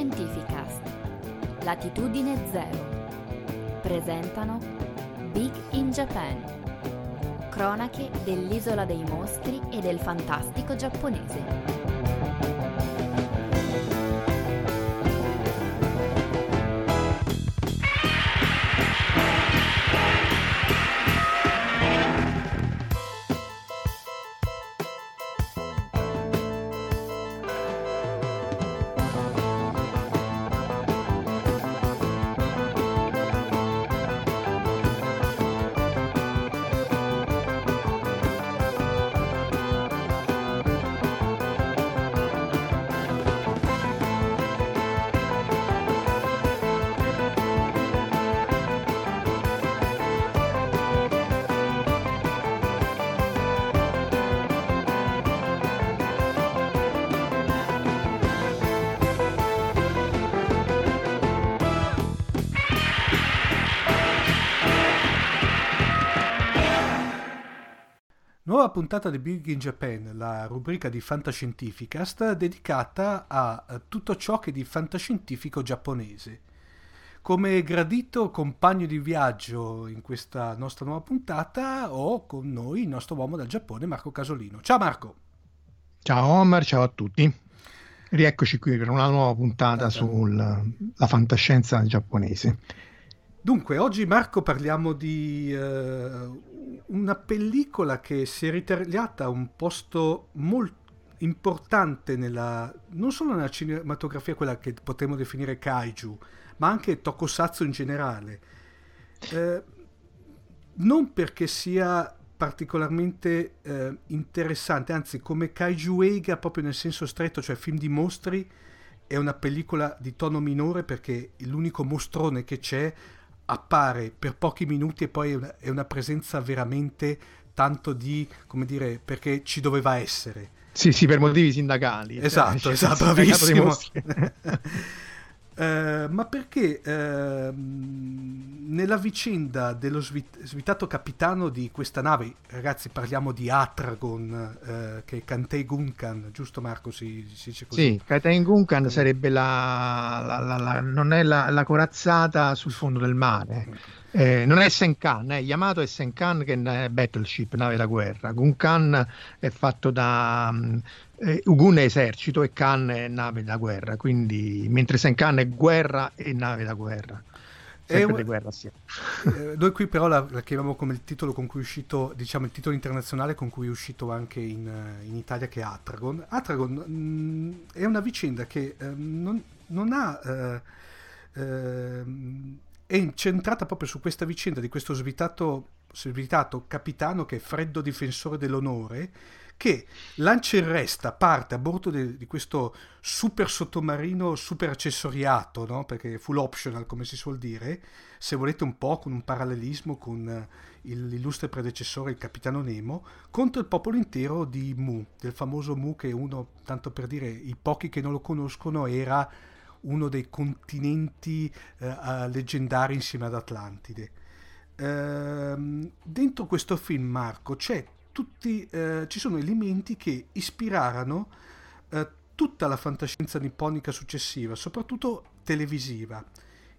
Fantascientificast. Latitudine Zero. Presentano Big in Japan. Cronache dell'isola dei mostri e del fantastico giapponese. Nuova puntata di Big in Japan, la rubrica di Fantascientificast dedicata a tutto ciò che è di fantascientifico giapponese. Come gradito compagno di viaggio in questa nostra nuova puntata ho con noi il nostro uomo dal Giappone, Marco Casolino. Ciao Marco! Ciao Omar, ciao a tutti. Rieccoci qui per una nuova puntata sulla fantascienza giapponese. Dunque, oggi Marco parliamo di uh, una pellicola che si è ritagliata un posto molto importante nella, non solo nella cinematografia, quella che potremmo definire kaiju, ma anche tokusatsu in generale. Eh, non perché sia particolarmente eh, interessante, anzi come kaiju eiga proprio nel senso stretto, cioè film di mostri, è una pellicola di tono minore perché l'unico mostrone che c'è appare per pochi minuti e poi è una, è una presenza veramente tanto di, come dire, perché ci doveva essere. Sì, sì, per motivi sindacali. Esatto, cioè, esatto, bravissimo. Uh, ma perché uh, nella vicenda dello svit- svitato capitano di questa nave, ragazzi parliamo di Atragon, uh, che è Kantei Gunkan, giusto Marco si, si dice così? Sì, Kantei Gunkan sarebbe la, la, la, la non è la, corazzata sul fondo del mare. Eh, non è Senkan, eh. Yamato è Senkan che è Battleship, nave da guerra. Gunkan è fatto da eh, Ugun è esercito e Khan è nave da guerra, quindi mentre Senkan è guerra e nave da guerra. Sempre di guerra, sì. Eh, noi qui però la, la, chiamiamo come il titolo con cui è uscito, diciamo il titolo internazionale con cui è uscito anche in, eh, in Italia che è Atragon. Atragon mh, mm, è una vicenda che eh, non, non, ha... Eh, ehm, è incentrata proprio su questa vicenda di questo svitato, svitato capitano che è freddo difensore dell'onore che lancia in resta, parte a bordo de, di questo super sottomarino super accessoriato, no? perché full optional come si suol dire, se volete un po' con un parallelismo con uh, l'illustre predecessore, il capitano Nemo, contro il popolo intero di Mu, del famoso Mu che uno, tanto per dire, i pochi che non lo conoscono, era uno dei continenti uh, leggendari insieme ad Atlantide. Uh, dentro questo film, Marco, tutti, eh, ci sono elementi che ispirarono eh, tutta la fantascienza nipponica successiva, soprattutto televisiva.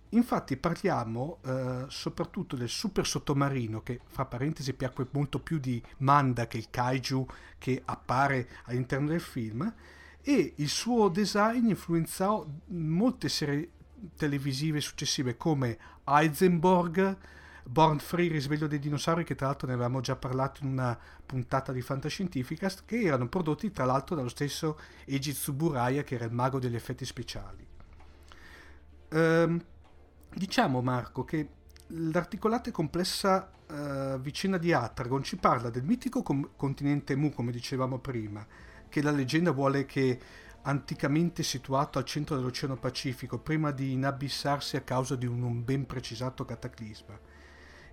Infatti parliamo eh, soprattutto del super sottomarino che, fra parentesi, piacque molto più di Manda che il kaiju che appare all'interno del film e il suo design influenzò molte serie televisive successive come Heisenberg, Born Free, Risveglio dei dinosauri, che tra l'altro ne avevamo già parlato in una puntata di Fantascientificast, che erano prodotti tra l'altro dallo stesso Eiji Tsuburaya, che era il mago degli effetti speciali. Ehm, diciamo, Marco, che l'articolata e complessa uh, vicenda di Atragon ci parla del mitico com- continente Mu, come dicevamo prima, che la leggenda vuole che anticamente situato al centro dell'Oceano Pacifico, prima di inabissarsi a causa di un ben precisato cataclisma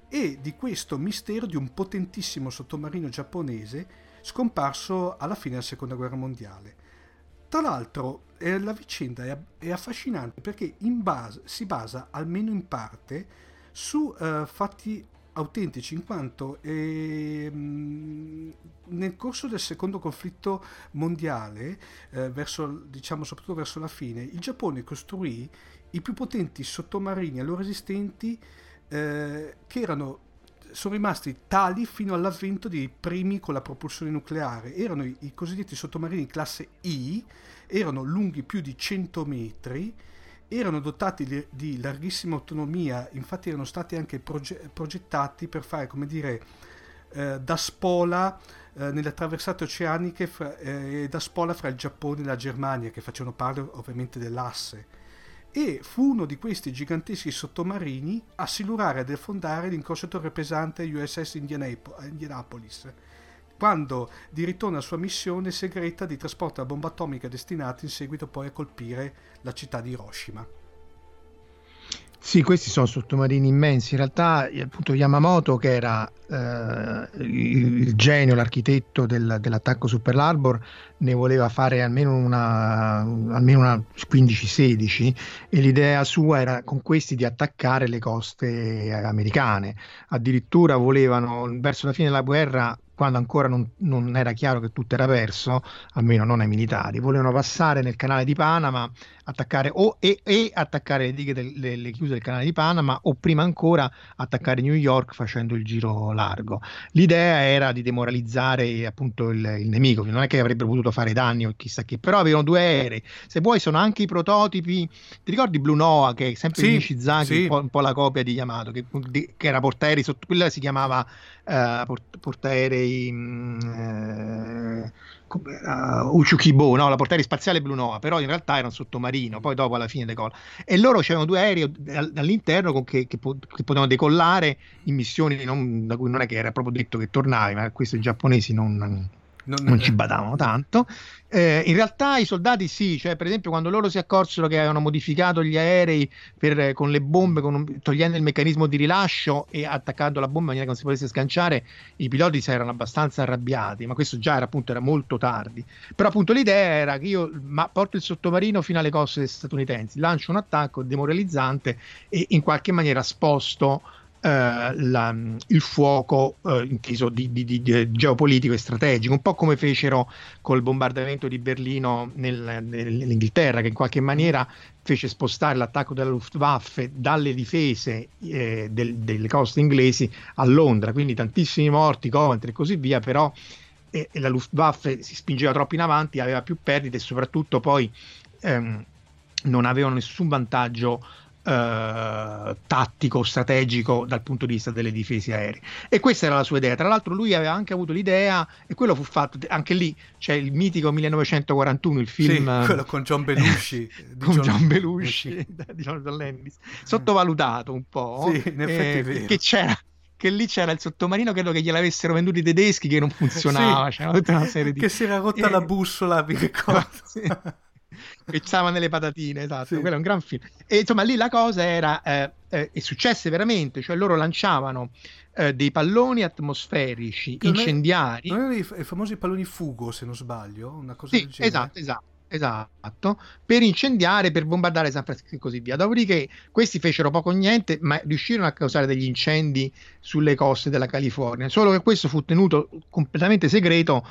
e di questo mistero di un potentissimo sottomarino giapponese scomparso alla fine della seconda guerra mondiale. Tra l'altro eh, la vicenda è, è, affascinante perché base, si basa almeno in parte su eh, fatti autentici in quanto eh, nel corso del secondo conflitto mondiale, eh, verso, diciamo soprattutto verso la fine, il Giappone costruì i più potenti sottomarini allora esistenti eh, che erano sono rimasti tali fino all'avvento dei primi con la propulsione nucleare. Erano i, i cosiddetti sottomarini classe I, erano lunghi più di 100 metri, erano dotati di, di larghissima autonomia, infatti erano stati anche proge- progettati per fare, come dire, eh, da spola eh, nelle attraversate oceaniche fra, eh, da spola fra il Giappone e la Germania, che facevano parte ovviamente dell'asse. E fu uno di questi giganteschi sottomarini a silurare ed affondare l'incrociatore pesante USS Indianapolis, quando di ritorno alla sua missione segreta di trasporto della bomba atomica destinata in seguito poi a colpire la città di Hiroshima. Sì, questi sono sottomarini immensi. In realtà, appunto, Yamamoto, che era eh, il, genio, l'architetto del, dell'attacco su Pearl Harbor, ne voleva fare almeno una, almeno una 15-16 e l'idea sua era con questi di attaccare le coste americane. Addirittura volevano, verso la fine della guerra, quando ancora non, non, era chiaro che tutto era perso, almeno non ai militari, volevano passare nel canale di Panama, attaccare o e, e attaccare le dighe del, le, le, chiuse del canale di Panama o prima ancora attaccare New York facendo il giro largo. L'idea era di demoralizzare appunto il, il nemico, non è che avrebbero potuto fare danni o chissà che, però avevano due aerei, se vuoi sono anche i prototipi, ti ricordi Blue Noah che è sempre sì, Nishizaki, sì. un, po', un, po', la copia di Yamato, che, di, che era portaerei, sotto, quella si chiamava uh, port, portaerei... Um, uh, uh, Uchukibo, no? la portaerei spaziale Blue Noah, però in realtà era un sottomarino, poi dopo alla fine decolla. E loro c'erano due aerei all'interno che, che, che, potevano decollare in missioni non, da cui non è che era proprio detto che tornavi, ma questi giapponesi non, non, non ci badavano tanto. Eh, in realtà i soldati sì, cioè per esempio quando loro si accorsero che avevano modificato gli aerei per, con le bombe, con togliendo il meccanismo di rilascio e attaccando la bomba in maniera che non si potesse sganciare, i piloti si erano abbastanza arrabbiati, ma questo già era appunto era molto tardi. Però appunto l'idea era che io ma, porto il sottomarino fino alle coste statunitensi, lancio un attacco demoralizzante e in qualche maniera sposto la, il fuoco eh, inteso di, di, di, di, geopolitico e strategico, un po' come fecero col bombardamento di Berlino nel, nell'Inghilterra, che in qualche maniera fece spostare l'attacco della Luftwaffe dalle difese eh, del, delle coste inglesi a Londra, quindi tantissimi morti, Coventry e così via, però e, e la Luftwaffe si spingeva troppo in avanti, aveva più perdite e soprattutto poi ehm, non avevano nessun vantaggio eh, tattico, strategico dal punto di vista delle difese aeree. E questa era la sua idea. Tra l'altro, lui aveva anche avuto l'idea, e quello fu fatto anche lì. C'è il mitico 1941, il film. Sì, quello con John Belushi. con John, John Belushi di Jonathan Landis. Sottovalutato un po'. Sì, in effetti eh, Che c'era che lì c'era il sottomarino, credo che gliel'avessero venduto i tedeschi che non funzionava, sì, c'era tutta una serie di... Che si era rotta e... la bussola, mi ricordo. sì che stava nelle patatine, esatto, sì. quello è un gran film. E insomma lì la cosa era, eh, eh, e successe veramente, cioè loro lanciavano eh, dei palloni atmosferici che incendiari. Non erano i, i, famosi palloni fugo, se non sbaglio, una cosa sì, del genere. Esatto, esatto. Esatto, per incendiare, per bombardare San Francisco e così via. Dopodiché questi fecero poco o niente, ma riuscirono a causare degli incendi sulle coste della California. Solo che questo fu tenuto completamente segreto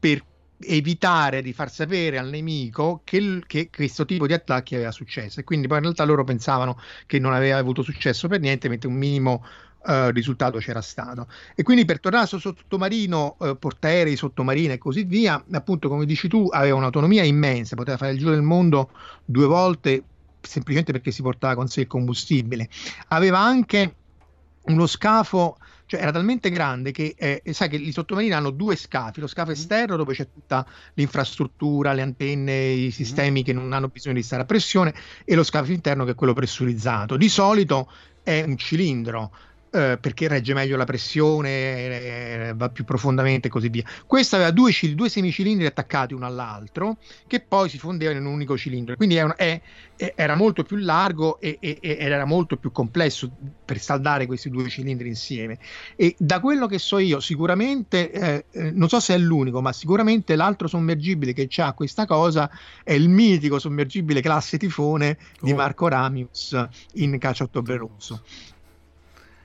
per evitare di far sapere al nemico che, che, questo tipo di attacchi aveva successo. E quindi poi in realtà loro pensavano che non aveva avuto successo per niente mentre un minimo uh, risultato c'era stato. E quindi per tornare sul sottomarino uh, portaerei, sottomarine e così via appunto come dici tu aveva un'autonomia immensa poteva fare il giro del mondo due volte semplicemente perché si portava con sé il combustibile. Aveva anche uno scafo cioè era talmente grande che eh, sai che i sottomarini hanno due scafi, lo scafo mm. esterno dove c'è tutta l'infrastruttura, le antenne, i mm. sistemi che non hanno bisogno di stare a pressione e lo scafo interno che è quello pressurizzato. Di solito è un cilindro eh, perché regge meglio la pressione, eh, va più profondamente e così via. Questo aveva due, due, semicilindri attaccati uno all'altro che poi si fondevano in un unico cilindro, quindi è un, è, è, era molto più largo e, ed era molto più complesso per saldare questi due cilindri insieme. E da quello che so io, sicuramente, eh, eh non so se è l'unico, ma sicuramente l'altro sommergibile che ha questa cosa è il mitico sommergibile classe tifone di oh. Marco Ramius in Caccia Ottobre Rosso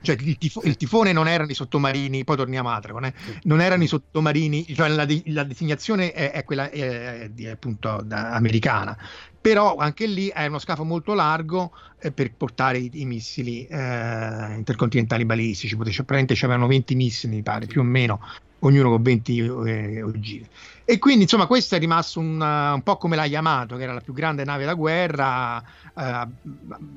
cioè il, tifo- il, tifone non erano i sottomarini, poi torniamo a Atragon, eh? non erano i sottomarini, cioè la, de- la designazione è, è quella è, è, appunto da, americana, però anche lì è uno scafo molto largo eh, per portare i, i missili eh, intercontinentali balistici, praticamente c'erano 20 missili, mi pare, più o meno, ognuno con 20 eh, ogive. E quindi, insomma, questo è rimasto un, un, po' come la Yamato, che era la più grande nave da guerra, eh,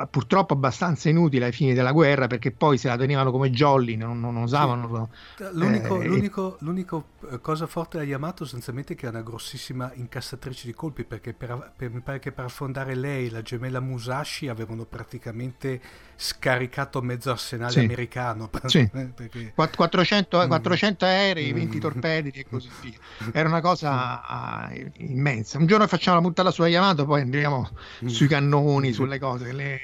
purtroppo abbastanza inutile ai fini della guerra, perché poi se la tenevano come jolly, non, non usavano... Sì. L'unico, eh, l'unico, l'unico, eh, cosa forte della Yamato sostanzialmente è che è una grossissima incassatrice di colpi, perché per, per, mi pare che per affondare lei la gemella Musashi avevano praticamente scaricato mezzo arsenale sì. americano. Sì. Perché... 400, 400 aerei, 20 mm. torpedi e così via. Era una cosa cosa immensa. Un giorno facciamo la puntata sulla Yamato, poi andiamo mm. sui cannoni, sulle cose. Le,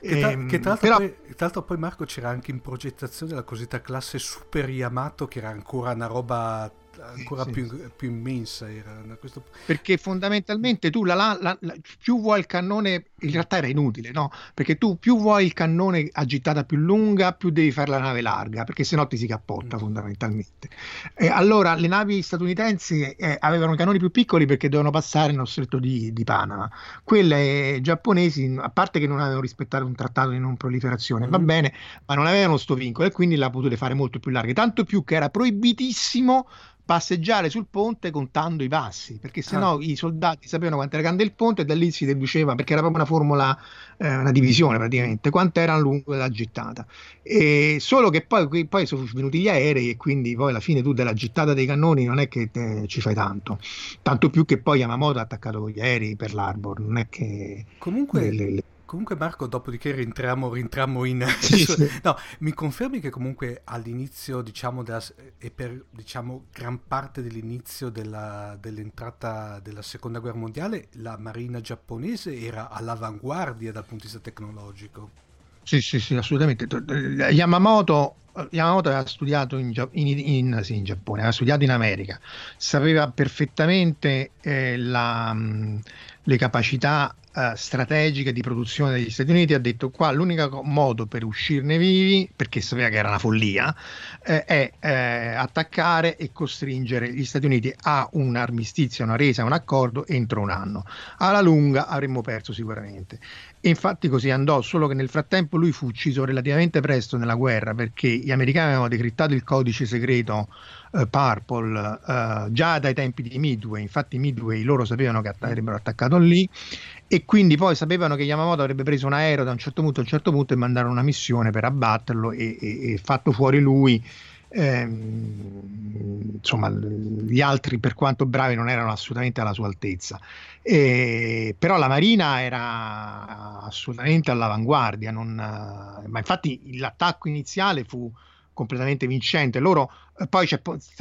che, tra, ehm, che tra, l'altro però... poi, tra, l'altro poi, Marco c'era anche in progettazione la cosiddetta classe Super Yamato che era ancora una roba ancora sì, più, sì. più, immensa era questo... perché fondamentalmente tu la, la, la, più vuoi il cannone in realtà era inutile no? perché tu più vuoi il cannone a gittata più lunga più devi fare la nave larga perché sennò ti si cappotta mm. fondamentalmente e allora le navi statunitensi eh, avevano cannoni più piccoli perché dovevano passare nello stretto di, di, Panama quelle giapponesi a parte che non avevano rispettato un trattato di non proliferazione mm. va bene ma non avevano sto vincolo e quindi la potute fare molto più larghe tanto più che era proibitissimo passeggiare sul ponte contando i passi, perché sennò ah. i soldati sapevano quanto era grande il ponte e da lì si deduceva, perché era proprio una formula, eh, una divisione praticamente, quanto era lungo la gittata. E solo che poi, poi sono venuti gli aerei e quindi poi alla fine tu della gittata dei cannoni non è che te, ci fai tanto, tanto più che poi Yamamoto ha attaccato con gli aerei per l'Arbor, non è che... Comunque... Le, le, Comunque Marco, dopodiché rientriamo, rientriamo in... Sì, sì. No, mi confermi che comunque all'inizio, diciamo, della, e per diciamo, gran parte dell'inizio della, dell'entrata della seconda guerra mondiale, la marina giapponese era all'avanguardia dal punto di vista tecnologico. Sì, sì, sì, assolutamente. Yamamoto, Yamamoto aveva studiato in, in, in, sì, in, Giappone, aveva studiato in America, sapeva perfettamente eh, la, le capacità uh, strategica di produzione degli Stati Uniti ha detto qua l'unico modo per uscirne vivi, perché sapeva che era una follia, eh, è eh, attaccare e costringere gli Stati Uniti a un armistizio, una resa, un accordo entro un anno. Alla lunga avremmo perso sicuramente. E infatti così andò, solo che nel frattempo lui fu ucciso relativamente presto nella guerra perché gli americani avevano decrittato il codice segreto uh, Purple uh, già dai tempi di Midway, infatti Midway loro sapevano che avrebbero attaccato lì e quindi poi sapevano che Yamamoto avrebbe preso un aereo da un certo punto a un certo punto e mandarono una missione per abbatterlo e, e, e fatto fuori lui ehm, insomma gli altri per quanto bravi non erano assolutamente alla sua altezza. E, però la Marina era assolutamente all'avanguardia non, ma infatti l'attacco iniziale fu completamente vincente. Loro eh, poi c'è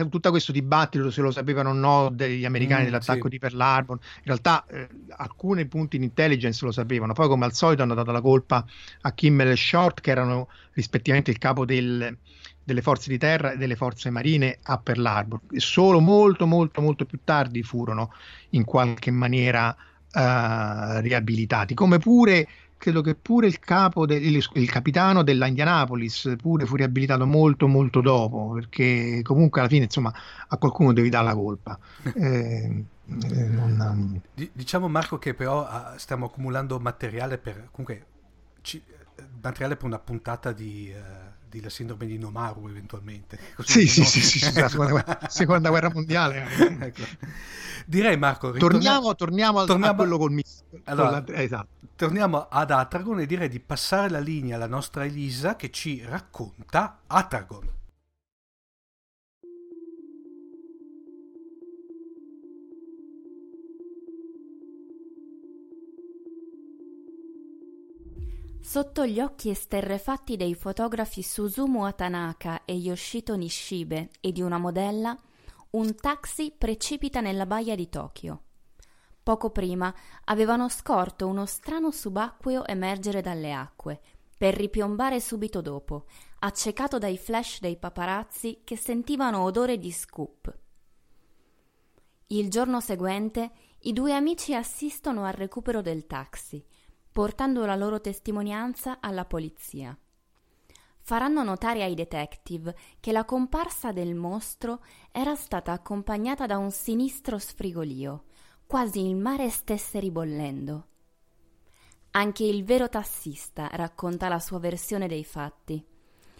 tutto questo dibattito se lo sapevano o no degli americani mm, dell'attacco sì. di Pearl Harbor. In realtà eh, alcuni punti in intelligence lo sapevano. Poi, come al solito, hanno dato la colpa a Kimmel e Short, che erano rispettivamente il capo del, delle forze di terra e delle forze marine a Pearl Harbor. E solo molto, molto, molto più tardi furono in qualche maniera uh, riabilitati. Come pure credo che pure il capo del, il, il capitano della Indianapolis pure fu riabilitato molto molto dopo perché comunque alla fine insomma a qualcuno devi dare la colpa. Eh, eh, non... diciamo Marco che però ah, stiamo accumulando materiale per comunque ci, materiale per una puntata di di la sindrome di Nomaru eventualmente. Così sì, no? sì, sì, sì, la seconda, guerra, seconda guerra mondiale. ecco. Direi Marco, torniamo, torniamo, torniamo a quello col missile. Allora, esatto. Torniamo ad Atragon e direi di passare la linea alla nostra Elisa che ci racconta Atragon. Sotto gli occhi esterrefatti dei fotografi Susumu Atanaka e Yoshito Nishibe e di una modella, un taxi precipita nella baia di Tokyo. Poco prima avevano scorto uno strano subacqueo emergere dalle acque, per ripiombare subito dopo, accecato dai flash dei paparazzi che sentivano odore di scoop. Il giorno seguente i due amici assistono al recupero del taxi, portando la loro testimonianza alla polizia. faranno notare ai detective che la comparsa del mostro era stata accompagnata da un sinistro sfrigolio, quasi il mare stesse ribollendo. Anche il vero tassista racconta la sua versione dei fatti.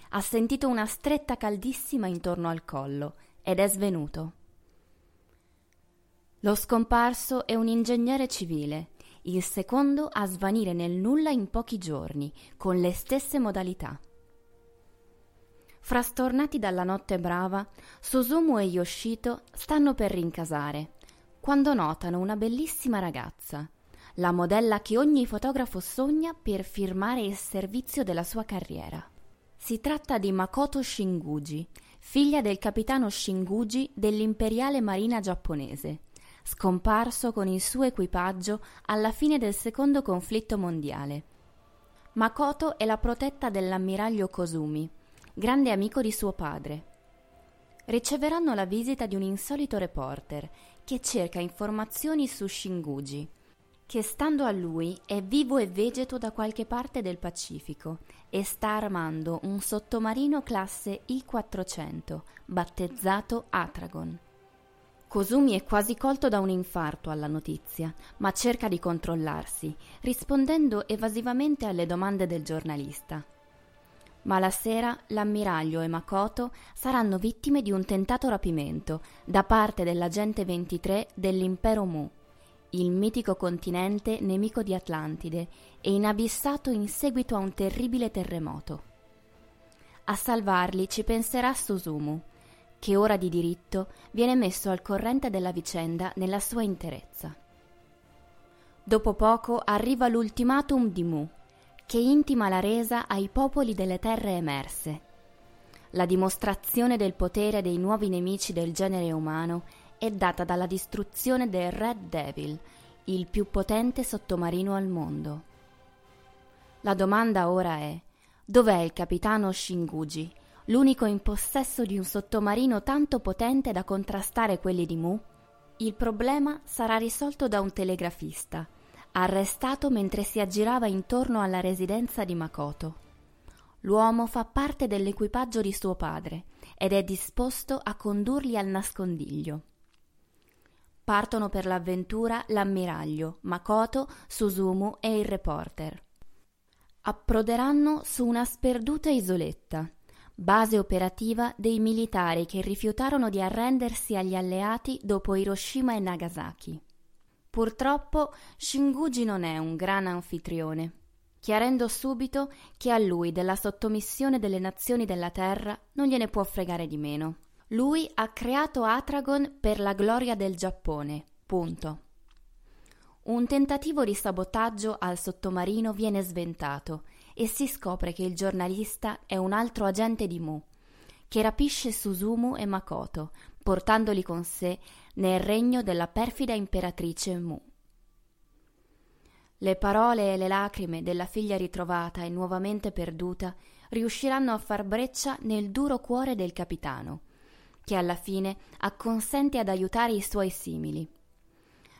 Ha sentito una stretta caldissima intorno al collo ed è svenuto. Lo scomparso è un ingegnere civile, il secondo a svanire nel nulla in pochi giorni, con le stesse modalità. Frastornati dalla notte brava, Susumu e Yoshito stanno per rincasare, quando notano una bellissima ragazza, la modella che ogni fotografo sogna per firmare il servizio della sua carriera. Si tratta di Makoto Shinguji, figlia del capitano Shinguji dell'imperiale marina giapponese, scomparso con il suo equipaggio alla fine del secondo conflitto mondiale. Makoto è la protetta dell'ammiraglio Kosumi, grande amico di suo padre. Riceveranno la visita di un insolito reporter che cerca informazioni su Shinguji, che stando a lui è vivo e vegeto da qualche parte del Pacifico e sta armando un sottomarino classe I-400, battezzato Atragon. Kosumi è quasi colto da un infarto alla notizia, ma cerca di controllarsi, rispondendo evasivamente alle domande del giornalista. Ma la sera l'ammiraglio e Makoto saranno vittime di un tentato rapimento da parte dell'agente 23 dell'impero Mu, il mitico continente nemico di Atlantide e inabissato in seguito a un terribile terremoto. A salvarli ci penserà Susumu, che ora di diritto viene messo al corrente della vicenda nella sua interezza. Dopo poco arriva l'ultimatum di Mu, che intima la resa ai popoli delle terre emerse. La dimostrazione del potere dei nuovi nemici del genere umano è data dalla distruzione del Red Devil, il più potente sottomarino al mondo. La domanda ora è: dov'è il capitano Shinguji, l'unico in possesso di un sottomarino tanto potente da contrastare quelli di Mu? Il problema sarà risolto da un telegrafista arrestato mentre si aggirava intorno alla residenza di Makoto. L'uomo fa parte dell'equipaggio di suo padre ed è disposto a condurli al nascondiglio. Partono per l'avventura l'ammiraglio, Makoto, Susumu e il reporter. Approderanno su una sperduta isoletta, base operativa dei militari che rifiutarono di arrendersi agli alleati dopo Hiroshima e Nagasaki. Purtroppo Shinguji non è un gran anfitrione, chiarendo subito che a lui della sottomissione delle nazioni della terra non gliene può fregare di meno. Lui ha creato Atragon per la gloria del Giappone. Punto. Un tentativo di sabotaggio al sottomarino viene sventato e si scopre che il giornalista è un altro agente di Mu, che rapisce Susumu e Makoto, portandoli con sé nel regno della perfida imperatrice Mu. Le parole e le lacrime della figlia ritrovata e nuovamente perduta riusciranno a far breccia nel duro cuore del capitano, che alla fine acconsente ad aiutare i suoi simili.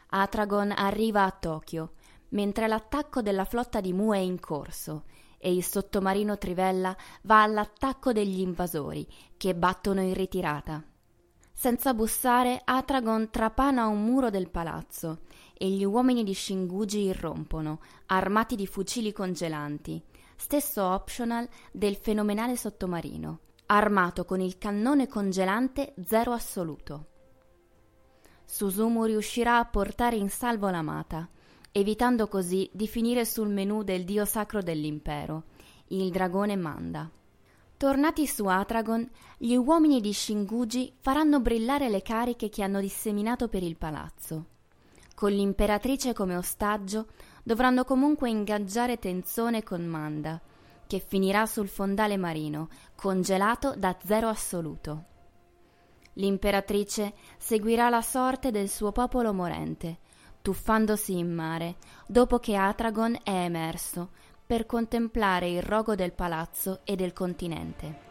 Atragon arriva a Tokyo, mentre l'attacco della flotta di Mu è in corso e il sottomarino Trivella va all'attacco degli invasori, che battono in ritirata. Senza bussare, Atragon trapana un muro del palazzo e gli uomini di Shinguji irrompono, armati di fucili congelanti, stesso optional del fenomenale sottomarino, armato con il cannone congelante zero assoluto. Susumu riuscirà a portare in salvo l'amata, evitando così di finire sul menù del dio sacro dell'impero, il dragone Manda. Tornati su Atragon, gli uomini di Shinguji faranno brillare le cariche che hanno disseminato per il palazzo. Con l'imperatrice come ostaggio, dovranno comunque ingaggiare Tenzone con Manda, che finirà sul fondale marino, congelato da zero assoluto. L'imperatrice seguirà la sorte del suo popolo morente, tuffandosi in mare, dopo che Atragon è emerso, per contemplare il rogo del palazzo e del continente.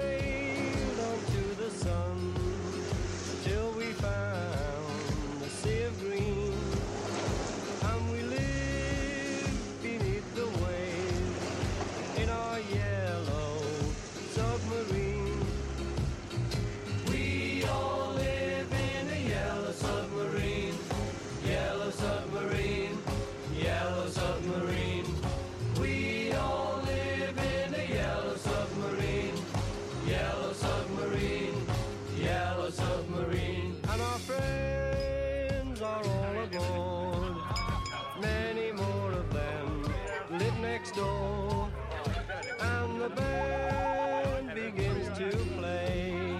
next door. And the band begins to play.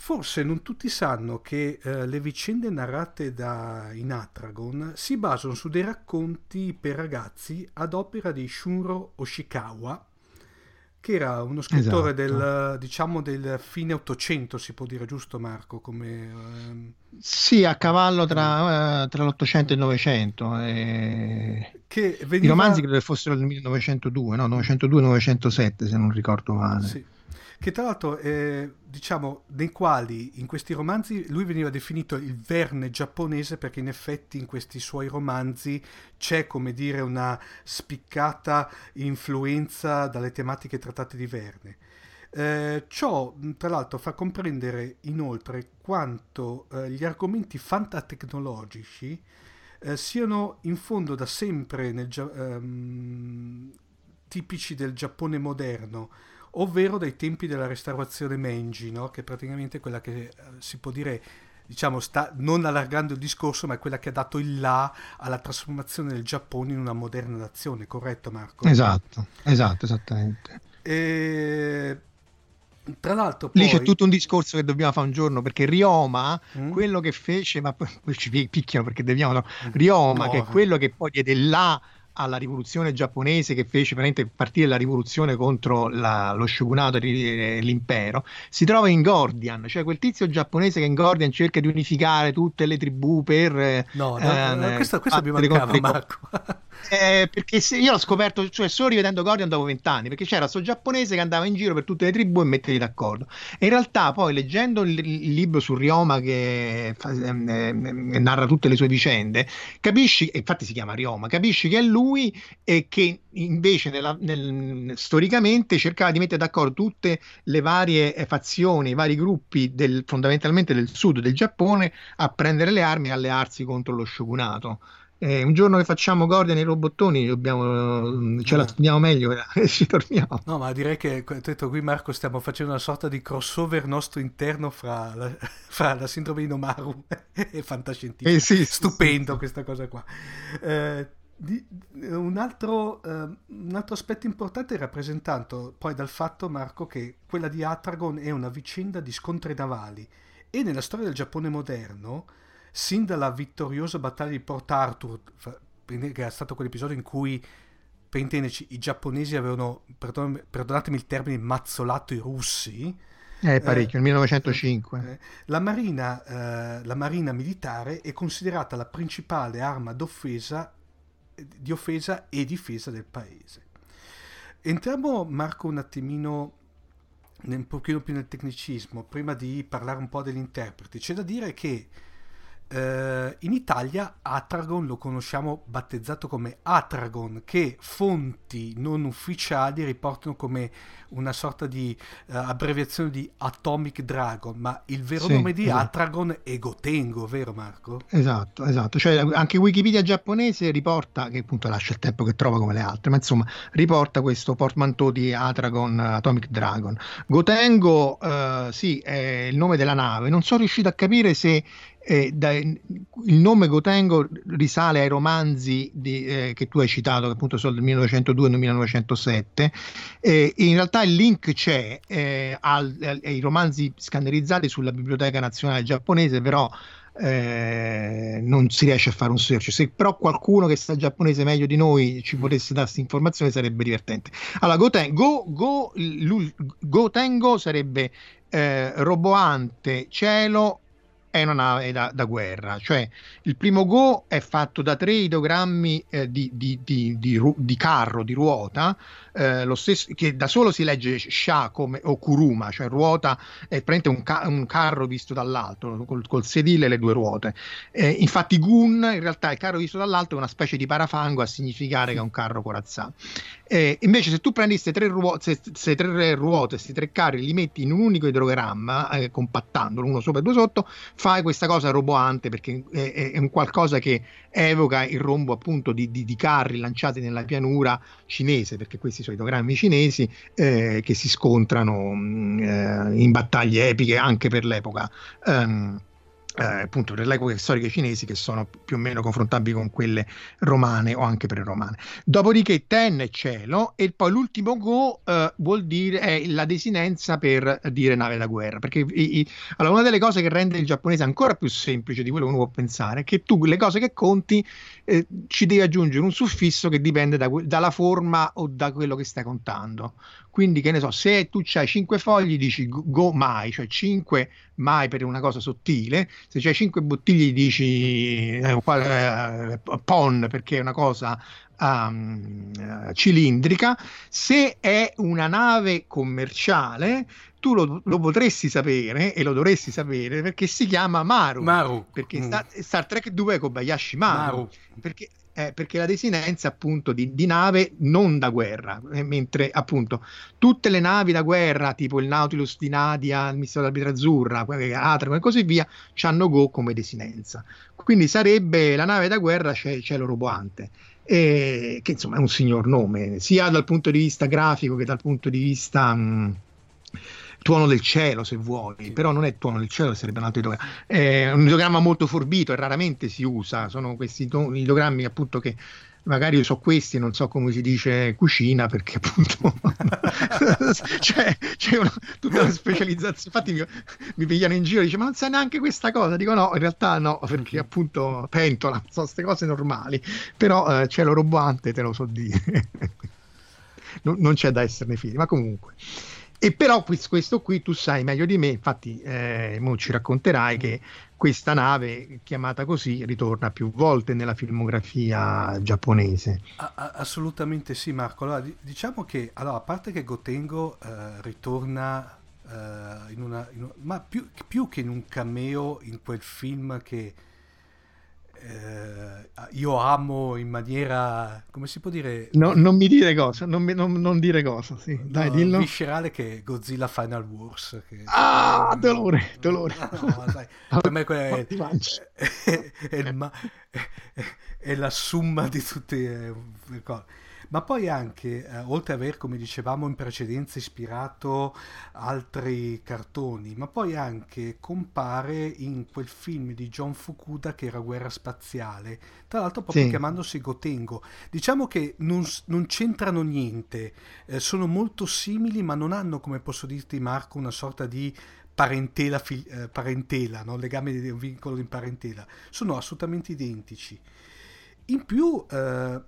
forse non tutti sanno che eh, le vicende narrate da in Atragon si basano su dei racconti per ragazzi ad opera di Shunro Oshikawa, che era uno scrittore Esatto. del, diciamo, del fine Ottocento, si può dire giusto Marco, come... ehm, Sì, a cavallo tra, eh, tra l'Ottocento e il Novecento. eh. che I veniva... romanzi credo fossero del 1902, no? 902-907 se non ricordo male. Sì. Che tra l'altro, eh, diciamo, nei quali in questi romanzi lui veniva definito il Verne giapponese perché in effetti in questi suoi romanzi c'è, come dire, una spiccata influenza dalle tematiche trattate di Verne. Eh, ciò, tra l'altro, fa comprendere inoltre quanto eh, gli argomenti fantatecnologici eh, siano in fondo da sempre nel ehm, tipici del Giappone moderno, ovvero dai tempi della restaurazione Meiji, no? che è praticamente quella che eh, si può dire, diciamo, sta non allargando il discorso, ma è quella che ha dato il là alla trasformazione del Giappone in una moderna nazione, corretto Marco? Esatto, esatto, esattamente. E... Tra l'altro poi... Lì c'è tutto un discorso che dobbiamo fare un giorno perché Rioma, Mm? quello che fece, ma poi ci pi- picchiano perché dobbiamo, no? Rioma, No. che è quello che poi diede là alla rivoluzione giapponese che fece veramente partire la rivoluzione contro la- lo shogunato e l'impero, si trova in Gordian, cioè quel tizio giapponese che in Gordian cerca di unificare tutte le tribù per... eh, No, no, no, eh, questo, questo mi mancava Marco. Eh, perché se io l'ho scoperto, cioè solo rivedendo Guardian dopo vent'anni, perché c'era sto giapponese che andava in giro per tutte le tribù e metterli d'accordo. E in realtà poi leggendo il, il libro su Ryoma che fa- ehm, ehm, narra tutte le sue vicende, capisci, infatti si chiama Ryoma, capisci che è lui e che invece nella- nel- storicamente cercava di mettere d'accordo tutte le varie eh, fazioni, i vari gruppi del, fondamentalmente del sud del Giappone a prendere le armi e allearsi contro lo shogunato. Eh, un giorno che facciamo Gordon e i robottoni dobbiamo, ce la studiamo meglio e ci torniamo. No, ma direi che detto qui Marco stiamo facendo una sorta di crossover nostro interno fra la, fra la sindrome di Nomaru e fantascientifico. Eh, sì, sì, Stupendo sì. questa cosa qua. Eh, di- un, altro, eh, un altro aspetto importante è rappresentato poi dal fatto, Marco, che quella di Atragon è una vicenda di scontri navali e nella storia del Giappone moderno, sin dalla vittoriosa battaglia di Port Arthur, che è stato quell'episodio in cui per intenderci, i giapponesi avevano, perdon- perdonatemi il termine, mazzolato i russi. Eh, parecchio, nel 1905. Eh, la, marina, eh, la marina militare è considerata la principale arma d'offesa, di offesa e difesa del paese. Entriamo, Marco, un attimino un pochino più nel tecnicismo, prima di parlare un po' degli interpreti. C'è da dire che eh, in Italia Atragon lo conosciamo battezzato come Atragon, che fonti non ufficiali riportano come una sorta di eh, abbreviazione di Atomic Dragon, ma il vero Sì, nome di esatto. Atragon è Gotengo, vero Marco? Esatto, esatto. Cioè, anche Wikipedia giapponese riporta, che appunto lascia il tempo che trova come le altre, ma insomma, riporta questo portmanteau di Atragon Atomic Dragon. Gotengo, eh, sì, è il nome della nave. Non sono riuscito a capire se eh, da- il nome Gotengo risale ai romanzi di- eh, che tu hai citato, che appunto sono del 1902 e del 1907. Eh, in realtà il link c'è eh, al- al- ai romanzi scannerizzati sulla Biblioteca Nazionale Giapponese, però eh, non si riesce a fare un search. Se però qualcuno che sa giapponese meglio di noi ci potesse dare questa informazione sarebbe divertente. Allora, Goten- Go, Gotengo sarebbe eh, roboante cielo è una nave da, da guerra, cioè il primo Go è fatto da tre ideogrammi eh, di, di- di- di carro, di ruota, eh, lo stesso, che da solo si legge Sha come, o Kuruma, cioè ruota è praticamente un, ca- un carro visto dall'alto, col, col sedile e le due ruote. Eh, infatti Gun, in realtà il carro visto dall'alto è una specie di parafango a significare che è un carro corazzato. Eh, invece se tu prendi queste tre, ruo- se- se tre ruote, questi tre carri, li metti in un unico idrogramma, eh, compattandolo uno sopra e due sotto, fai questa cosa roboante perché è, è- è un qualcosa che evoca il rombo appunto di, di- di carri lanciati nella pianura cinese, perché questi sono idrogrammi cinesi eh, che si scontrano mh, eh, in battaglie epiche anche per l'epoca. ehm, eh, appunto per le epoche storiche cinesi che sono più o meno confrontabili con quelle romane o anche pre-romane. Dopodiché Ten è cielo e poi l'ultimo Go eh, vuol dire è la desinenza per dire nave da guerra, perché i- i- allora, una delle cose che rende il giapponese ancora più semplice di quello che uno può pensare è che tu le cose che conti ci devi aggiungere un suffisso che dipende da dalla forma o da quello che stai contando. Quindi, che ne so, se tu hai 5 fogli, dici go- mai, cioè 5 mai per una cosa sottile, se c'hai 5 bottiglie dici eh, eh, pon perché è una cosa um, cilindrica, se è una nave commerciale tu lo, lo potresti sapere e lo dovresti sapere perché si chiama Maru, Maru. perché Mm. Star, Star Trek 2 è Kobayashi Maru, Maru. perché, eh, perché la desinenza appunto di, di nave non da guerra, eh, mentre appunto tutte le navi da guerra, tipo il Nautilus di Nadia, il mistero dell'arbitra azzurra, Atragon e così via, hanno Go come desinenza. Quindi sarebbe la nave da guerra c'è cielo roboante. E, che insomma è un signor nome, sia dal punto di vista grafico che dal punto di vista mh, tuono del cielo, se vuoi, però non è tuono del cielo, sarebbe un altro ideogramma. È un ideogramma molto forbito e raramente si usa, sono questi ideogrammi appunto che magari io so questi non so come si dice cucina perché appunto c'è, c'è una- tutta una specializzazione. Infatti mi, mi pigliano in giro e dice ma non sai neanche questa cosa? Dico no in realtà no perché appunto pentola sono queste cose normali. Però eh, cielo roboante te lo so dire. Non, non c'è da esserne figli ma comunque E però questo qui tu sai meglio di me, infatti eh, ci racconterai che questa nave chiamata così ritorna più volte nella filmografia giapponese. Assolutamente sì, Marco. Allora, di- diciamo che, allora, a parte che Gotengo eh, ritorna eh, in una, in un- ma più, più che in un cameo in quel film che eh, io amo in maniera, come si può dire, No, non mi dire cosa, non, mi- non- non dire cosa, sì, dai, no, dillo. viscerale che Godzilla Final Wars. Che, Ah, dolore, dolore. No, sai, per me quella è, è, è- è la summa di tutte eh, le cose. Ma poi anche, eh, oltre ad aver, come dicevamo in precedenza, ispirato altri cartoni, ma poi anche compare in quel film di John Fukuda che era Guerra Spaziale, tra l'altro proprio Sì. chiamandosi Gotengo. Diciamo che non, non c'entrano niente, eh, sono molto simili, ma non hanno, come posso dirti Marco, una sorta di parentela, fil- eh, parentela no? legame di un vincolo di parentela. Sono assolutamente identici. In più, eh,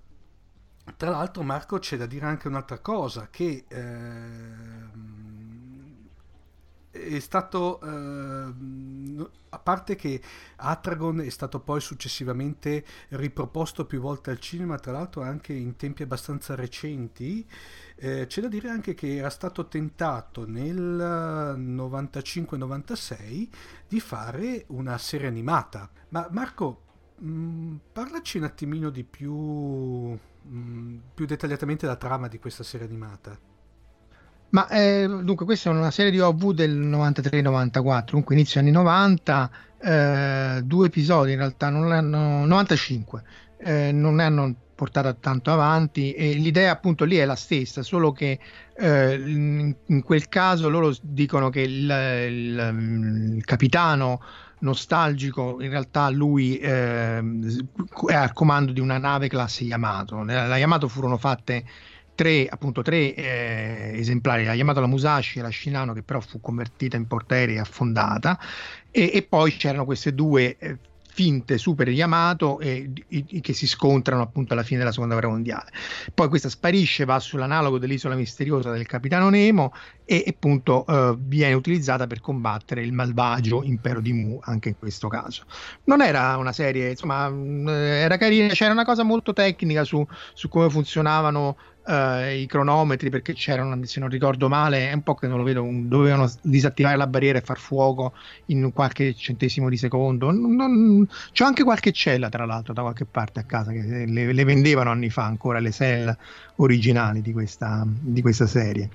tra l'altro, Marco, c'è da dire anche un'altra cosa, che ehm, è stato, ehm, a parte che Atragon è stato poi successivamente riproposto più volte al cinema, tra l'altro anche in tempi abbastanza recenti, eh, c'è da dire anche che era stato tentato nel 95-96 di fare una serie animata. Ma Marco, mh, parlaci un attimino di più, mh, più dettagliatamente la trama di questa serie animata. Ma eh, dunque, questa è una serie di OV del 93-94, dunque inizio anni 90, eh, due episodi in realtà, non hanno, 95, eh, non ne hanno portata tanto avanti e l'idea appunto lì è la stessa, solo che eh, in quel caso loro dicono che il, il- il capitano nostalgico in realtà lui eh, è al comando di una nave classe Yamato. La Yamato furono fatte tre, appunto, tre eh, esemplari, la Yamato, la Musashi e la Shinano, che però fu convertita in portaerei e affondata, e, e poi c'erano queste due eh, finte super Yamato e, i- che si scontrano appunto alla fine della seconda guerra mondiale. Poi questa sparisce, va sull'analogo dell'isola misteriosa del capitano Nemo e e appunto eh, viene utilizzata per combattere il malvagio impero di Mu anche in questo caso. Non era una serie, insomma, mh, era carina, c'era una cosa molto tecnica su, su come funzionavano eh, i cronometri perché c'erano, se non ricordo male, è un po' che non lo vedo, dovevano disattivare la barriera e far fuoco in qualche centesimo di secondo. Non- non- c'ho anche qualche cella, tra l'altro, da qualche parte a casa che le, le vendevano anni fa ancora le cell originali di questa, di questa serie.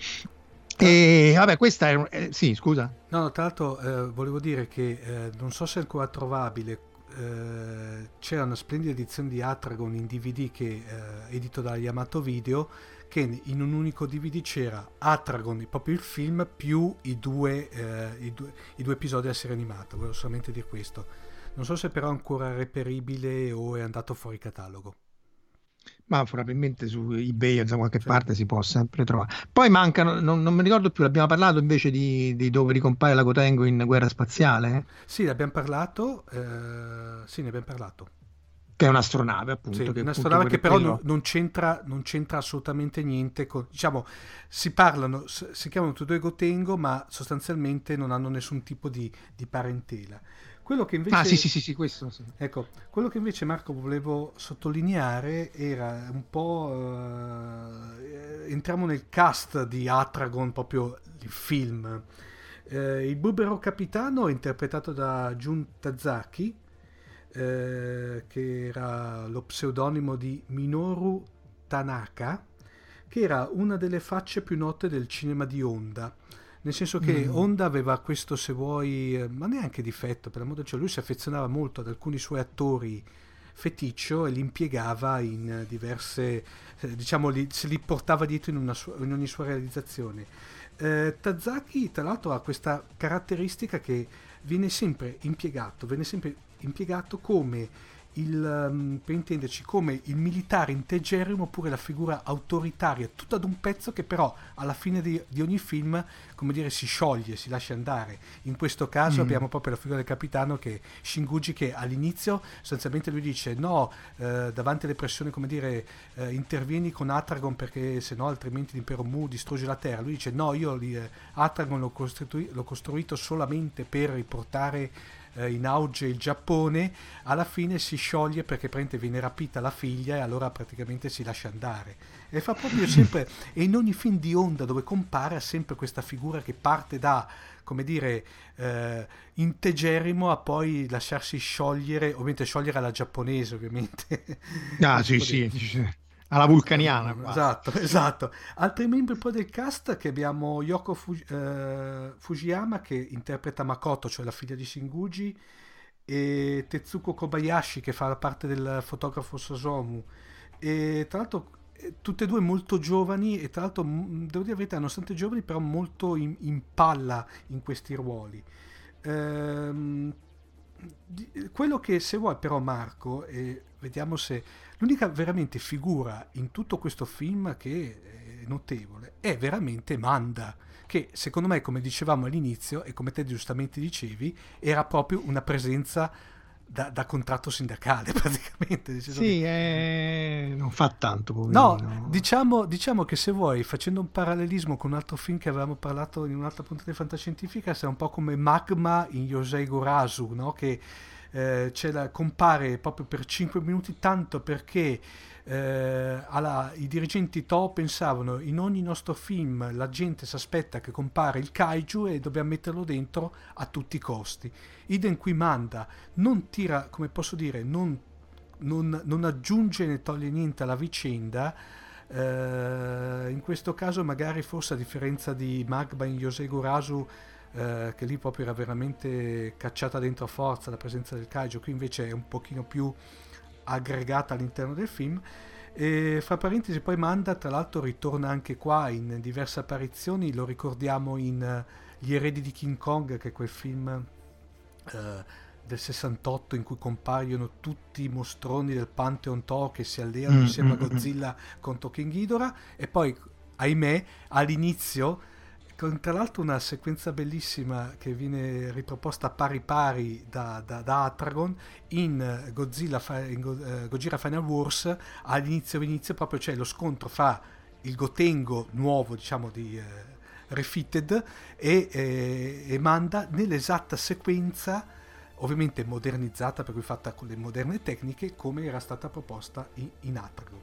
E vabbè, questa è, eh, sì, scusa. No, no, tra l'altro eh, volevo dire che eh, non so se è ancora trovabile, eh, c'era una splendida edizione di Atragon in DVD che eh, edito da Yamato Video che in un unico DVD c'era Atragon, proprio il film, più i due, eh, i due, i due episodi della serie animata, volevo solamente dire questo. Non so se però è ancora reperibile o è andato fuori catalogo. Ma probabilmente su eBay o da qualche Sì. parte si può sempre trovare. Poi mancano, non, non mi ricordo più, l'abbiamo parlato invece di, di dove ricompare la Gotengo in Guerra Spaziale, eh? Sì, ne abbiamo parlato, eh, sì, ne abbiamo parlato. che è un'astronave appunto. Sì, che una appunto astronave per che però non, non c'entra, non c'entra assolutamente niente con, diciamo, si parlano, si chiamano tutti e due Gotengo, ma sostanzialmente non hanno nessun tipo di, di parentela. Quello che invece, Ah sì sì sì, sì questo sì. ecco, quello che invece Marco volevo sottolineare era un po', eh, entriamo nel cast di Atragon, proprio il film. Eh, il burbero capitano è interpretato da Jun Tazaki, eh, che era lo pseudonimo di Minoru Tanaka, che era una delle facce più note del cinema di Honda. Nel senso che Mm. Honda aveva questo, se vuoi, eh, ma neanche difetto, per l'amor del cielo, lui si affezionava molto ad alcuni suoi attori feticcio e li impiegava in diverse, eh, diciamo, li- se li portava dietro in, sua- in ogni sua realizzazione. Eh, Tazaki, tra l'altro, ha questa caratteristica che viene sempre impiegato, viene sempre impiegato come il, ehm, per intenderci, come il militare integerrimo oppure la figura autoritaria, tutta ad un pezzo che però alla fine di, di ogni film, come dire, si scioglie, si lascia andare. In questo caso Mm. abbiamo proprio la figura del capitano che Shinguji che all'inizio sostanzialmente lui dice no, eh, davanti alle pressioni, come dire, eh, intervieni con Atragon perché se no altrimenti l'impero Mu distrugge la terra. Lui dice no, io eh, Atragon l'ho, costrui- l'ho costruito solamente per riportare eh, in auge il Giappone, alla fine si scioglie perché praticamente viene rapita la figlia e allora praticamente si lascia andare. E fa proprio sempre, e in ogni film di Honda dove compare ha sempre questa figura che parte da, come dire, eh, integerrimo a poi lasciarsi sciogliere, ovviamente sciogliere alla giapponese ovviamente. Ah, sì, sì. Alla vulcaniana. quasi. Esatto, esatto. Altri membri poi del cast che abbiamo Yoko Fu- eh, Fujiyama che interpreta Makoto, cioè la figlia di Shinguji, e Tetsuko Kobayashi che fa la parte del fotografo Sosomu. E tra l'altro eh, tutte e due molto giovani e tra l'altro devo dire la verità, nonostante giovani però molto in, in palla in questi ruoli. Ehm, quello che se vuoi però Marco, e vediamo se l'unica veramente figura in tutto questo film che è notevole è veramente Manda, che secondo me come dicevamo all'inizio e come te giustamente dicevi era proprio una presenza da, da contratto sindacale praticamente. Sì, eh, non fa tanto. poverino. No, diciamo, diciamo che se vuoi, facendo un parallelismo con un altro film che avevamo parlato in un'altra puntata di fantascientifica, sei un po' come Magma in Yosei Gorasu, no? che eh, la- compare proprio per 5 minuti tanto perché eh, alla- i dirigenti To pensavano in ogni nostro film la gente si aspetta che compare il kaiju e dobbiamo metterlo dentro a tutti i costi. Idem qui manda, non tira, come posso dire, non non, non aggiunge né toglie niente alla vicenda. eh, in questo caso, magari forse a differenza di Magba in Yosei Gurasu, eh, che lì proprio era veramente cacciata dentro a forza la presenza del kaiju, qui invece è un pochino più aggregata all'interno del film. E fra parentesi, poi Manda, tra l'altro, ritorna anche qua in diverse apparizioni. Lo ricordiamo in eh, Gli eredi di King Kong, che è quel film eh, del 68 in cui compaiono tutti i mostroni del Pantheon To che si alleano Mm, insieme a mm, mm. Godzilla contro King Ghidorah. E poi, ahimè, all'inizio con tra l'altro una sequenza bellissima che viene riproposta pari pari da, da, da Atragon in Godzilla, in Go- eh, Gojira Final Wars. All'inizio all'inizio proprio c'è lo scontro fra il Gotengo nuovo diciamo di eh, Refitted e, eh, e Manda nell'esatta sequenza ovviamente modernizzata per cui fatta con le moderne tecniche come era stata proposta in, in Atragon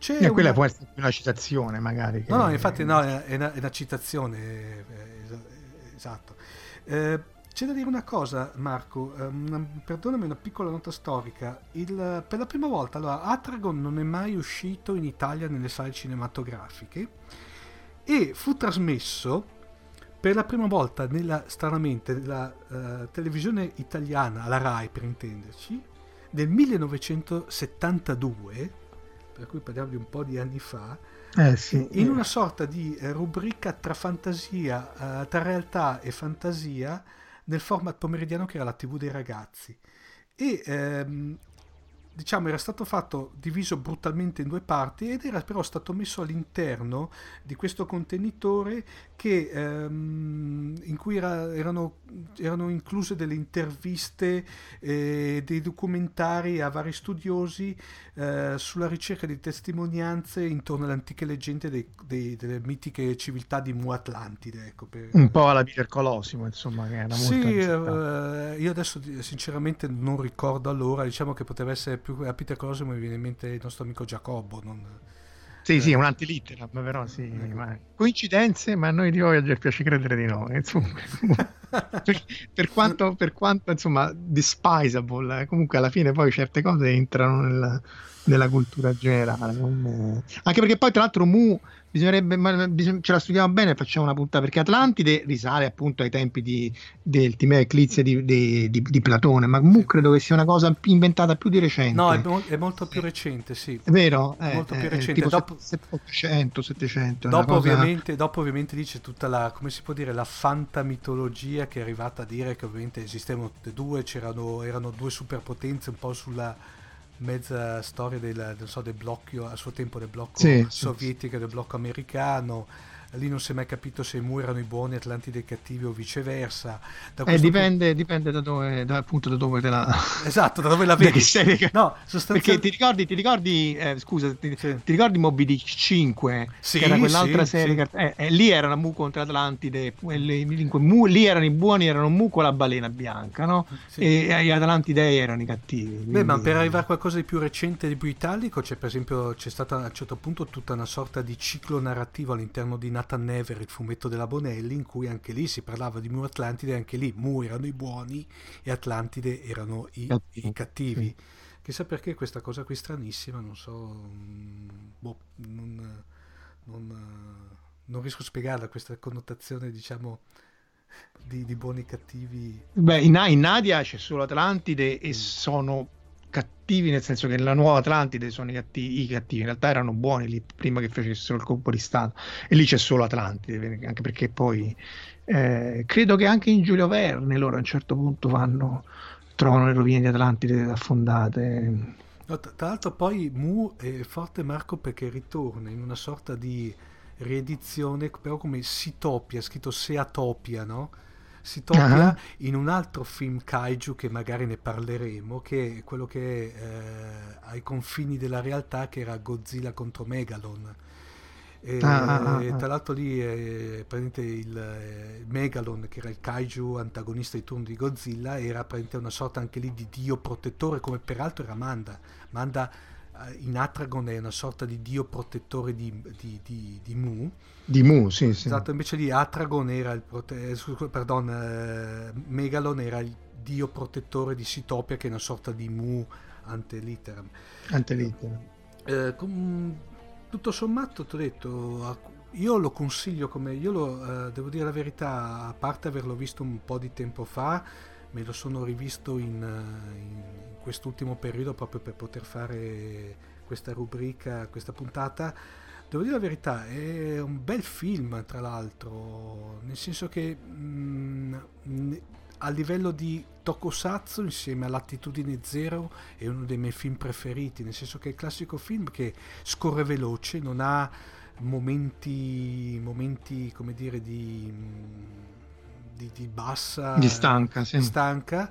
c'è E quella una- può essere una citazione, magari. No, no, infatti no, è è una, è una citazione, eh, es- esatto. Eh, c'è da dire una cosa, Marco, ehm, perdonami una piccola nota storica. Il- per la prima volta, allora, Atragon non è mai uscito in Italia nelle sale cinematografiche e fu trasmesso per la prima volta, nella, stranamente, nella eh, televisione italiana, alla RAI per intenderci, nel 1972, per cui parliamo di un po' di anni fa, Eh, sì. in una sorta di eh, rubrica tra fantasia, eh, tra realtà e fantasia nel format pomeridiano che era la TV dei ragazzi. E ehm, diciamo era stato fatto diviso brutalmente in due parti ed era però stato messo all'interno di questo contenitore che, ehm, in cui era- erano, erano incluse delle interviste e dei documentari a vari studiosi eh, sulla ricerca di testimonianze intorno alle antiche leggende dei- dei- delle mitiche civiltà di Mu Atlantide. Ecco, per- Un po' alla Peter Colosimo, insomma, che era molto sì, eh, io adesso sinceramente non ricordo allora, diciamo che poteva essere più a Peter Cosimo, mi viene in mente il nostro amico Giacobbo. non- Sì, eh. sì, un antilitteram, però sì. ma- Coincidenze, ma a noi di Voyager piace credere di no. Insomma, per, per quanto, per quanto, insomma, despisable, eh, comunque alla fine poi certe cose entrano nella, nella cultura generale. Anche perché poi, tra l'altro, Mu bisognerebbe, ma bisog- ce la studiamo bene e facciamo una puntata perché Atlantide risale appunto ai tempi di, del Timeo Eclizia di, di, di- di Platone, ma Mu credo che sia una cosa inventata più di recente. No, è, mo- è molto più recente, sì. È vero? Eh, molto più eh, recente. tipo Dopo- set- 800, 700. è una Dopo, cosa- ovviamente, dopo ovviamente dice tutta la, come si può dire, la fantamitologia che è arrivata a dire che ovviamente esistevano tutte e due, c'erano, erano due superpotenze un po' sulla mezza storia del, non so, del blocco, a suo tempo del blocco sì, sovietico e del blocco americano. Lì non si è mai capito se i Mu erano i buoni, Atlantide i cattivi o viceversa. Eh, dipende, dipende da dove, da, appunto da dove te la... punto- Esatto, da dove la vedi? serie No, Perché sostanzialmente... ti ricordi, ti ricordi eh, scusa, ti, Sì. ti ricordi Moby Dick 5? Sì, che era quell'altra sì, serie sì. eh, eh, lì erano Mu contro Atlantide, e Mu- lì erano i buoni, erano Mu con la balena bianca, no? Sì. E gli Atlantidei erano i cattivi. Beh, ma quindi- per arrivare a qualcosa di più recente e di più italico, c'è per esempio c'è stata a un certo punto tutta una sorta di ciclo narrativo all'interno di Nathan Never, il fumetto della Bonelli, in cui anche lì si parlava di Mu Atlantide, anche lì Mu erano i buoni e Atlantide erano i, Cattivi, i cattivi. sì. Chissà perché questa cosa qui stranissima, non so, mm, boh, non, non, non riesco a spiegarla questa connotazione, diciamo, di, di buoni e cattivi. Beh, in, in Nadia c'è solo Atlantide e Mm. sono cattivi, nel senso che la nuova Atlantide sono i cattivi, i cattivi. in realtà erano buoni lì prima che facessero il colpo di Stato. E lì c'è solo Atlantide, anche perché poi eh, credo che anche in Giulio Verne loro a un certo punto vanno, trovano le rovine di Atlantide affondate. No, tra tra l'altro poi Mu è forte Marco perché ritorna in una sorta di riedizione, però come Sitopia, scritto Seatopia, no? Sitopia Ah. in un altro film kaiju che magari ne parleremo, che è quello che è eh, ai confini della realtà, che era Godzilla contro Megalon. E, ah, ah. tra l'altro lì è praticamente il eh, Megalon, che era il kaiju antagonista di turno di Godzilla, era praticamente una sorta anche lì di dio protettore, come peraltro era Manda. Manda eh, in Atragon è una sorta di dio protettore di, di, di, di Mu. Di Mu, sì, sì. Esatto, invece lì Atragon era il prote- eh, pardon, eh, Megalon era il dio protettore di Sitopia, che è una sorta di Mu ante litteram. Eh, com- tutto sommato, ti ho detto, io lo consiglio come io lo eh, devo dire la verità, a parte averlo visto un po' di tempo fa, me lo sono rivisto in, eh, in quest'ultimo periodo proprio per poter fare questa rubrica, questa puntata. Devo dire la verità, è un bel film, tra l'altro, nel senso che mm, ne- a livello di tokusatsu, insieme all'Attitudine Zero, è uno dei miei film preferiti, nel senso che è il classico film che scorre veloce, non ha momenti, momenti come dire, di, di, di bassa... Di stanca, sì. stanca.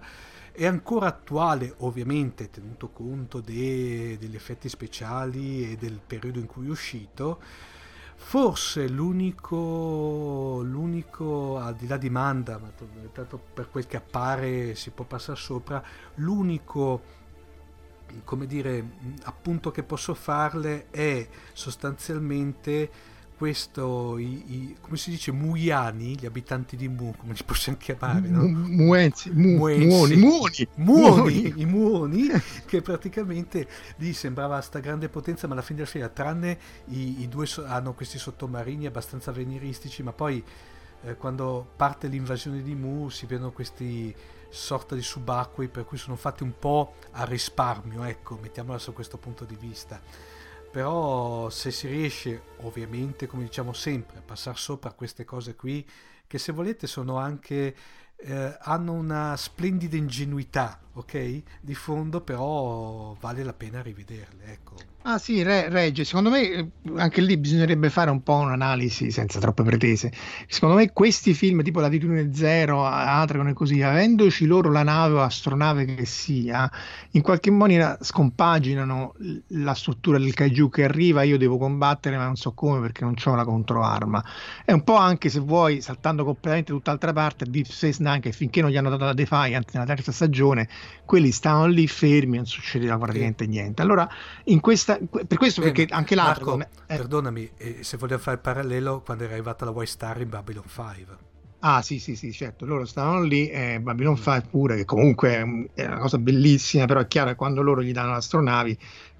È ancora attuale, ovviamente, tenuto conto de- degli effetti speciali e del periodo in cui è uscito. Forse l'unico, l'unico, al di là di Manda, ma to- tanto per quel che appare si può passare sopra, l'unico come dire, appunto che posso farle è sostanzialmente questo, i, i- come si dice, Muiani, gli abitanti di Mu, come li possiamo chiamare, no? Mu- Muenzi, Mu- Muenzi. Muoni, Muoni, Muoni, i muoni, che praticamente lì sembrava sta grande potenza, ma alla fine della fiera, tranne i, i due so- hanno questi sottomarini abbastanza avveniristici, ma poi eh, quando parte l'invasione di Mu si vedono questi sorta di subacquei per cui sono fatti un po' a risparmio, ecco, mettiamola su questo punto di vista. Però se si riesce, ovviamente, come diciamo sempre, a passare sopra queste cose qui, che se volete sono anche eh, hanno una splendida ingenuità, ok? Di fondo, però vale la pena rivederle, ecco. Ah sì, re- regge, secondo me eh, anche lì bisognerebbe fare un po' un'analisi senza troppe pretese. Secondo me questi film tipo Latitudine Zero, Atragon e così, avendoci loro la nave o astronave che sia, in qualche maniera scompaginano la struttura del kaiju che arriva, io devo combattere ma non so come perché non ho la controarma. È un po' anche se vuoi, saltando completamente tutt'altra parte, Deep Space Nine che finché non gli hanno dato la Defiant nella terza stagione, quelli stavano lì fermi, non succedeva praticamente niente. Allora, in questa, per questo Eh, perché anche l'altro... Marco, eh, perdonami, eh, se volevo fare il parallelo quando era arrivata la White Star in Babylon 5. Ah sì sì sì certo, loro stavano lì, eh, Babylon 5 pure, che comunque è un- è una cosa bellissima, però è chiaro che quando loro gli danno le astronavi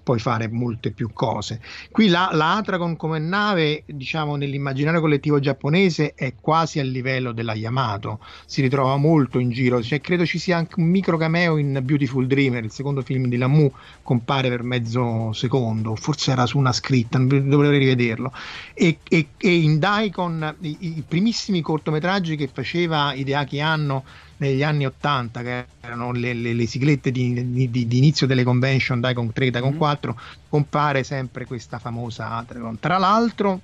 puoi fare molte più cose. Qui la, la Atragon come nave, diciamo, nell'immaginario collettivo giapponese è quasi al livello della Yamato, si ritrova molto in giro, cioè, credo ci sia anche un micro cameo in Beautiful Dreamer, il secondo film di Lamu, compare per mezzo secondo, forse era su una scritta, dovrei rivederlo. E, e, e in Daikon i, i primissimi cortometraggi che faceva Hideaki Anno negli anni 80 che erano le, le, le siglette di, di, di, inizio delle convention Daikon 3 Daikon 4 mm-hmm. compare sempre questa famosa Atragon tra l'altro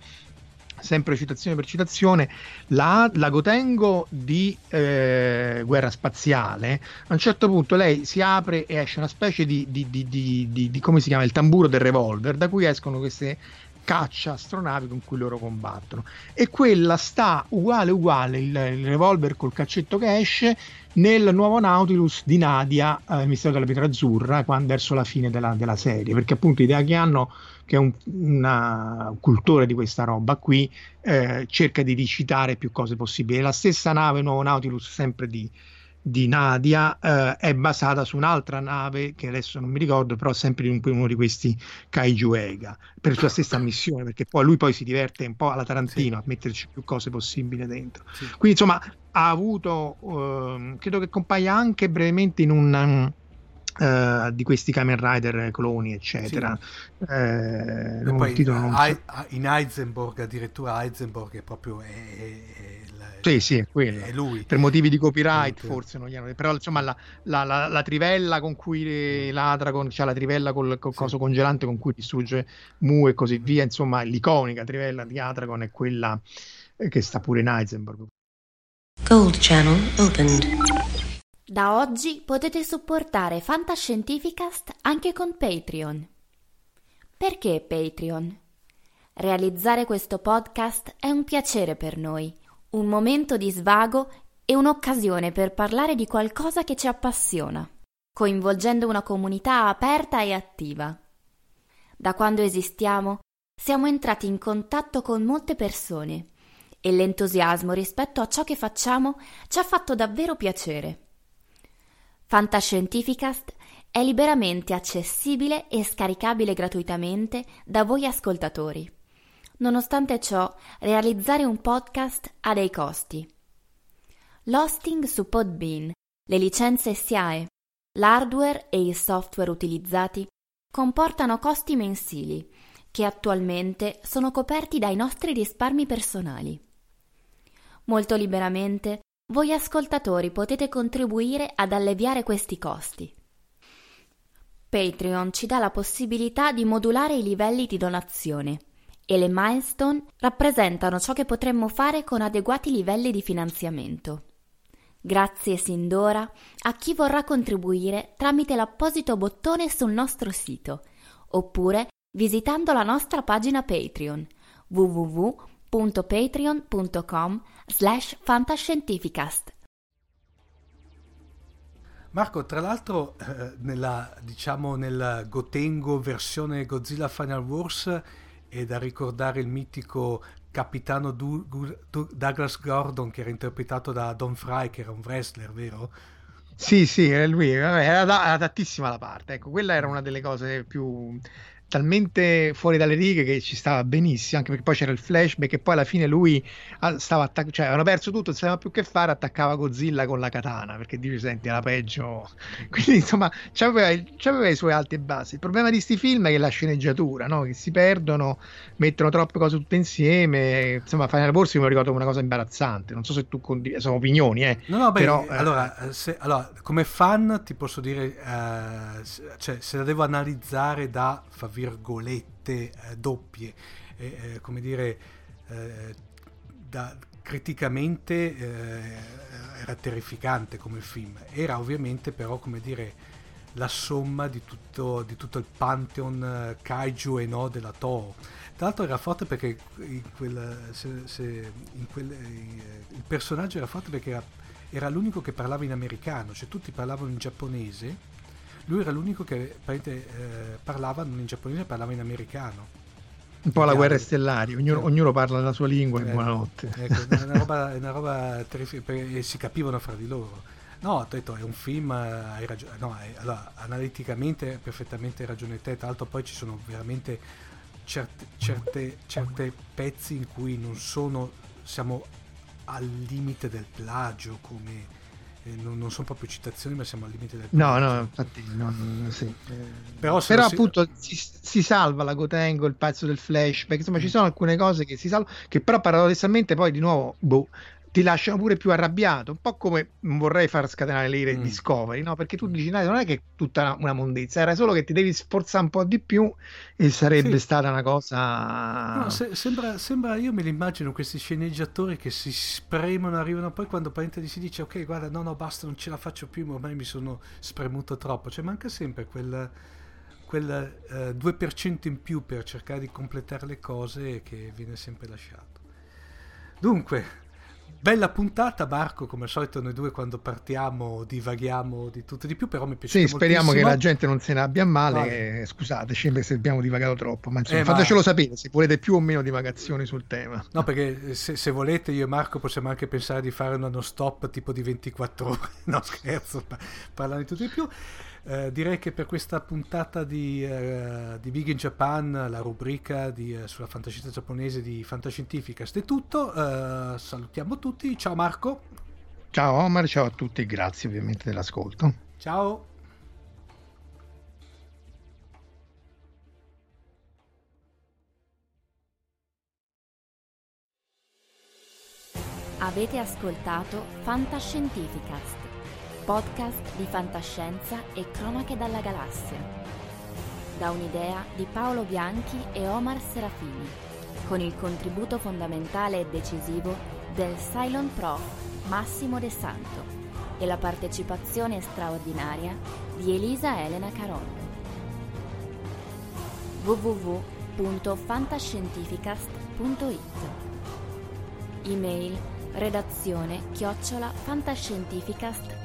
sempre citazione per citazione la, la Gotengo di eh, guerra spaziale a un certo punto lei si apre e esce una specie di, di, di come si chiama il tamburo del revolver da cui escono queste caccia astronavi con cui loro combattono. E quella sta uguale uguale il, il revolver col caccetto che esce nel nuovo Nautilus di Nadia eh, il mistero della pietra azzurra quando, verso la fine della, della serie. Perché appunto idea che hanno che è un una, cultore di questa roba qui eh, cerca di ricitare più cose possibili. La stessa nave nuovo Nautilus sempre di di Nadia eh, è basata su un'altra nave che adesso non mi ricordo, però sempre in uno di questi Kaiju Ega per sua stessa missione, perché poi lui poi si diverte un po' alla Tarantino sì. a metterci più cose possibili dentro. Sì. Quindi insomma ha avuto, eh, credo che compaia anche brevemente in un Uh, di questi Kamen Rider cloni, eccetera. Sì. Eh, e poi, non... I, in Heisenberg, addirittura Heisenberg è proprio è, è, sì, sì, è quello. È lui. Per motivi di copyright, sì. forse non gli hanno. Però insomma, la, la, la, la trivella con cui ladra, con, cioè la trivella col, col sì. coso congelante con cui distrugge Mu e così via. Insomma, l'iconica trivella di Adragon è quella eh, che sta pure in Heisenberg. Gold Channel opened. Da oggi potete supportare Fantascientificast anche con Patreon. Perché Patreon? Realizzare questo podcast è un piacere per noi un momento di svago e un'occasione per parlare di qualcosa che ci appassiona, coinvolgendo una comunità aperta e attiva. Da quando esistiamo siamo entrati in contatto con molte persone e l'entusiasmo rispetto a ciò che facciamo ci ha fatto davvero piacere. Fantascientificast è liberamente accessibile e scaricabile gratuitamente da voi ascoltatori. Nonostante ciò, realizzare un podcast ha dei costi. L'hosting su Podbean, le licenze SIAE, l'hardware e il software utilizzati comportano costi mensili che attualmente sono coperti dai nostri risparmi personali. Molto liberamente voi ascoltatori potete contribuire ad alleviare questi costi. Patreon ci dà la possibilità di modulare i livelli di donazione e le milestone rappresentano ciò che potremmo fare con adeguati livelli di finanziamento. Grazie sin d'ora a chi vorrà contribuire tramite l'apposito bottone sul nostro sito oppure visitando la nostra pagina Patreon www.patreon.com slash fantascientificast. Marco, tra l'altro eh, nella, diciamo, nella Gotengo versione Godzilla Final Wars e da ricordare il mitico capitano du- du- Douglas Gordon che era interpretato da Don Fry che era un wrestler, vero? Sì, sì, era lui, era, era adattissima la parte, ecco, quella era una delle cose più talmente fuori dalle righe che ci stava benissimo, anche perché poi c'era il flashback e poi alla fine lui ah, stava attaccando, cioè avevano perso tutto, non sapeva più che fare, attaccava Godzilla con la katana, perché dice senti, era peggio. Quindi insomma, c'aveva, c'aveva i suoi alti e bassi. Il problema di questi film è che la sceneggiatura, no? che si perdono, mettono troppe cose tutte insieme, insomma, Final Wars mi ricordo una cosa imbarazzante, non so se tu condividi, sono opinioni, eh. No, no, beh, Però, eh, allora, se, allora, come fan ti posso dire, eh, cioè, se la devo analizzare da virgolette eh, doppie, eh, come dire, eh, da, criticamente eh, era terrificante come film, era ovviamente però come dire la somma di tutto, di tutto il pantheon eh, kaiju e no della Toho. Tra l'altro era forte perché in quel, se, se, in quel, il personaggio era forte perché era, era l'unico che parlava in americano, cioè tutti parlavano in giapponese lui era l'unico che eh, parlava non in giapponese, parlava in americano. Un po' la guerra stellari, ognuno, eh. ognuno, parla la sua lingua in eh, buonanotte. Ecco, è una roba, è una roba terrificante, e si capivano fra di loro. No, ho detto è un film, eh, hai ragione, no, è- allora, analiticamente hai perfettamente ragione te, tra l'altro poi ci sono veramente certe, certe, certe pezzi in cui non sono, siamo al limite del plagio, come non, non sono proprio citazioni, ma siamo al limite del No, no, infatti non, sì. Eh, Però Però si- appunto si, si salva la Gotengo, il pezzo del flashback, insomma Mm. ci sono alcune cose che si salvano, che però paradossalmente poi di nuovo boh, ti lasciano pure più arrabbiato, un po' come vorrei far scatenare l'ire Mm. Discovery, no? Perché tu dici, "Dai, non è che è tutta una, mondezza, era solo che ti devi sforzare un po' di più e sarebbe Sì. stata una cosa... No, se- sembra, sembra, io me li immagino questi sceneggiatori che si spremono, arrivano poi quando praticamente si dice ok guarda no no basta non ce la faccio più, ormai mi sono spremuto troppo, cioè manca sempre quel, quel eh, 2% in più per cercare di completare le cose che viene sempre lasciato. Dunque, bella puntata Marco, come al solito noi due quando partiamo divaghiamo di tutto e di più, però mi piace Sì, speriamo che moltissimo. la gente non se ne abbia male. Vale. scusateci se abbiamo divagato troppo, ma insomma, Eh, ma- fatecelo sapere se volete più o meno divagazioni sul tema. No, perché se, se volete io e Marco possiamo anche pensare di fare una non stop tipo di 24 ore, no scherzo, pa- parlando di tutto e di più. Eh, direi che per questa puntata di, eh, di Big in Japan, la rubrica di, eh, sulla fantascienza giapponese di Fantascientificast è tutto. Eh, salutiamo tutti, ciao Marco, Ciao Omar, ciao a tutti grazie ovviamente dell'ascolto. ciao. Avete ascoltato Fantascientificast, podcast di fantascienza e cronache dalla galassia. Da un'idea di Paolo Bianchi e Omar Serafini, con il contributo fondamentale e decisivo del Cylon Prof Massimo De Santo e la partecipazione straordinaria di Elisa Elena Caron. www.fantascientificast.it Email redazione chiocciola fantascientificast.it